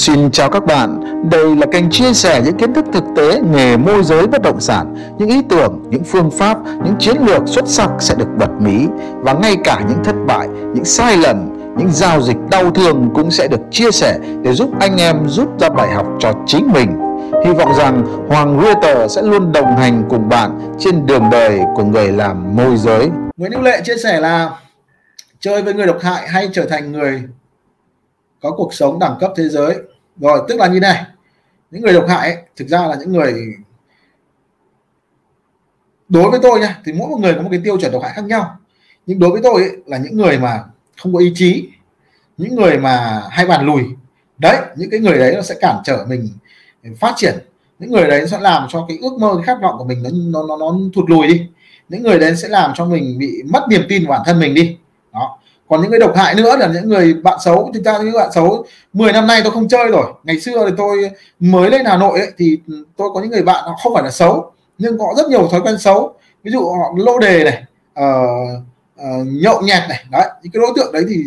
Xin chào các bạn, đây là kênh chia sẻ những kiến thức thực tế nghề môi giới bất động sản, những ý tưởng, những phương pháp, những chiến lược xuất sắc sẽ được bật mí và ngay cả những thất bại, những sai lầm, những giao dịch đau thương cũng sẽ được chia sẻ để giúp anh em rút ra bài học cho chính mình. Hy vọng rằng Hoàng Realtor sẽ luôn đồng hành cùng bạn trên đường đời của người làm môi giới. Nguyễn Hữu Lệ chia sẻ là chơi với người độc hại hay trở thành người có cuộc sống đẳng cấp thế giới rồi tức là như này. Những người độc hại ấy, thực ra là những người đối với tôi nha thì mỗi một người có một cái tiêu chuẩn độc hại khác nhau. Nhưng đối với tôi ấy, là những người mà không có ý chí những người mà hay bàn lùi đấy những cái người đấy nó sẽ cản trở mình phát triển. Những người đấy sẽ làm cho cái ước mơ cái khát vọng của mình nó nó nó, nó thụt lùi đi. Những người đấy sẽ làm cho mình bị mất niềm tin vào bản thân mình đi còn những người độc hại nữa là những người bạn xấu. Thực ra những bạn xấu 10 năm nay tôi không chơi rồi. Ngày xưa thì tôi mới lên Hà Nội ấy, thì tôi có những người bạn họ không phải là xấu nhưng có rất nhiều thói quen xấu. Ví dụ họ lô đề này uh, uh, nhậu nhẹt này đấy những cái đối tượng đấy thì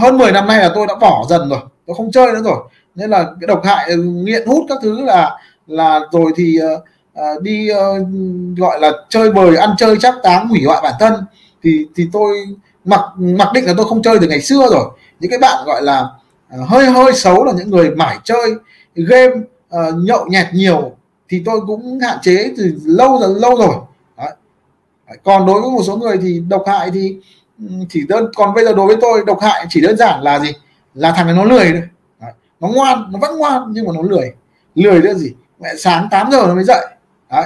hơn 10 năm nay là tôi đã bỏ dần rồi tôi không chơi nữa rồi. Nên là cái độc hại ừ, nghiện hút các thứ là là rồi thì uh, uh, đi uh, gọi là chơi bời ăn chơi chắc táng hủy hoại bản thân. Thì thì tôi mặc mặc định là tôi không chơi từ ngày xưa rồi. Những cái bạn gọi là uh, hơi hơi xấu là những người mải chơi game uh, nhậu nhẹt nhiều thì tôi cũng hạn chế từ lâu rồi lâu rồi. Đấy. còn đối với một số người thì độc hại thì ừ, chỉ đơn còn bây giờ đối với tôi độc hại chỉ đơn giản là gì? Là thằng này nó lười thôi. Nó ngoan nó vẫn ngoan nhưng mà nó lười. Lười nữa gì? Mẹ sáng 8 giờ nó mới dậy. Đấy.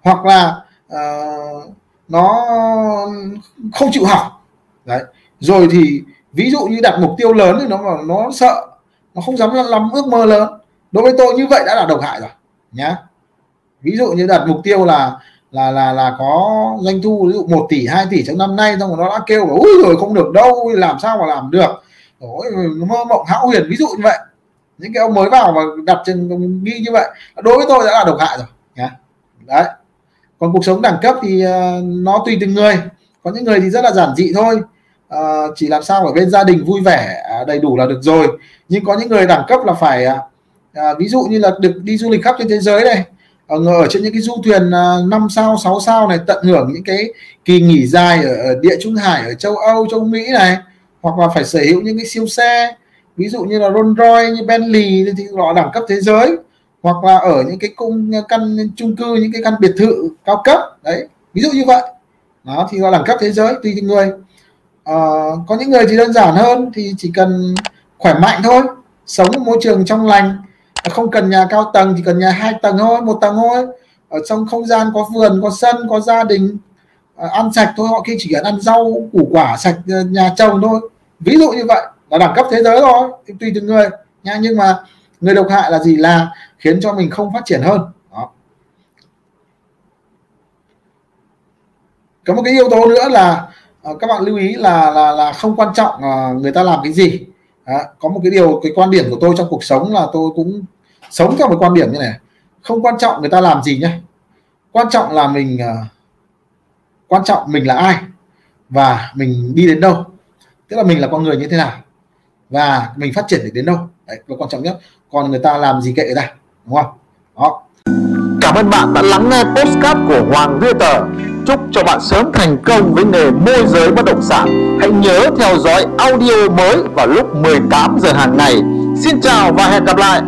hoặc là uh, nó không chịu học đấy. Rồi thì ví dụ như đặt mục tiêu lớn thì nó mà nó sợ nó không dám lắm ước mơ lớn. Đối với tôi như vậy đã là độc hại rồi nhá. Ví dụ như đặt mục tiêu là là là là có doanh thu ví dụ 1 tỷ 2 tỷ trong năm nay xong rồi nó đã kêu là ui rồi không được đâu làm sao mà làm được. Ôi, mơ mộng hão huyền ví dụ như vậy. Những cái ông mới vào mà đặt trên ghi như vậy đối với tôi đã là độc hại rồi nhá. Đấy. Còn cuộc sống đẳng cấp thì ờ, nó tùy từng người. Có những người thì rất là giản dị thôi à, chỉ làm sao ở bên gia đình vui vẻ à, đầy đủ là được rồi. Nhưng có những người đẳng cấp là phải uh, ví dụ như là được đi du lịch khắp trên thế giới này ờ, ở, ở trên những cái du thuyền à, uh, 5 sao 6 sao này tận hưởng những cái kỳ nghỉ dài ở, ở địa trung hải ở châu Âu châu Mỹ này hoặc là phải sở hữu những cái siêu xe ví dụ như là Rolls Royce như Bentley thì họ đẳng cấp thế giới hoặc là ở những cái cung căn chung cư những cái căn biệt thự cao cấp đấy ví dụ như vậy. Đó thì gọi đẳng cấp thế giới tùy từng người uh, có những người thì đơn giản hơn thì chỉ cần khỏe mạnh thôi sống ở môi trường trong lành à, không cần nhà cao tầng chỉ cần nhà hai tầng thôi một tầng thôi. Ở trong không gian có vườn có sân có gia đình uh, ăn sạch thôi họ khi chỉ cần ăn rau củ quả sạch ờ, nhà trồng thôi. Ví dụ như vậy là đẳng cấp thế giới thôi tùy từng người nha. Nhưng mà người độc hại là gì? Là khiến cho mình không phát triển hơn. Có một cái yếu tố nữa là Ờ, các bạn lưu ý là là là không quan trọng uh, người ta làm cái gì. À, có một cái điều cái quan điểm của tôi trong cuộc sống là tôi cũng sống theo một quan điểm như này. Không quan trọng người ta làm gì nhé quan trọng là mình uh, quan trọng mình là ai và mình đi đến đâu. Tức là mình là con người như thế nào và mình phát triển được đến đâu. Đấy là quan trọng nhất. Còn người ta làm gì kệ người ta đúng không? Đó cảm ơn bạn đã lắng nghe postcard của Hoàng Realtor chúc cho bạn sớm thành công với nghề môi giới bất động sản. Hãy nhớ theo dõi audio mới vào lúc 18 giờ hàng ngày. Xin chào và hẹn gặp lại.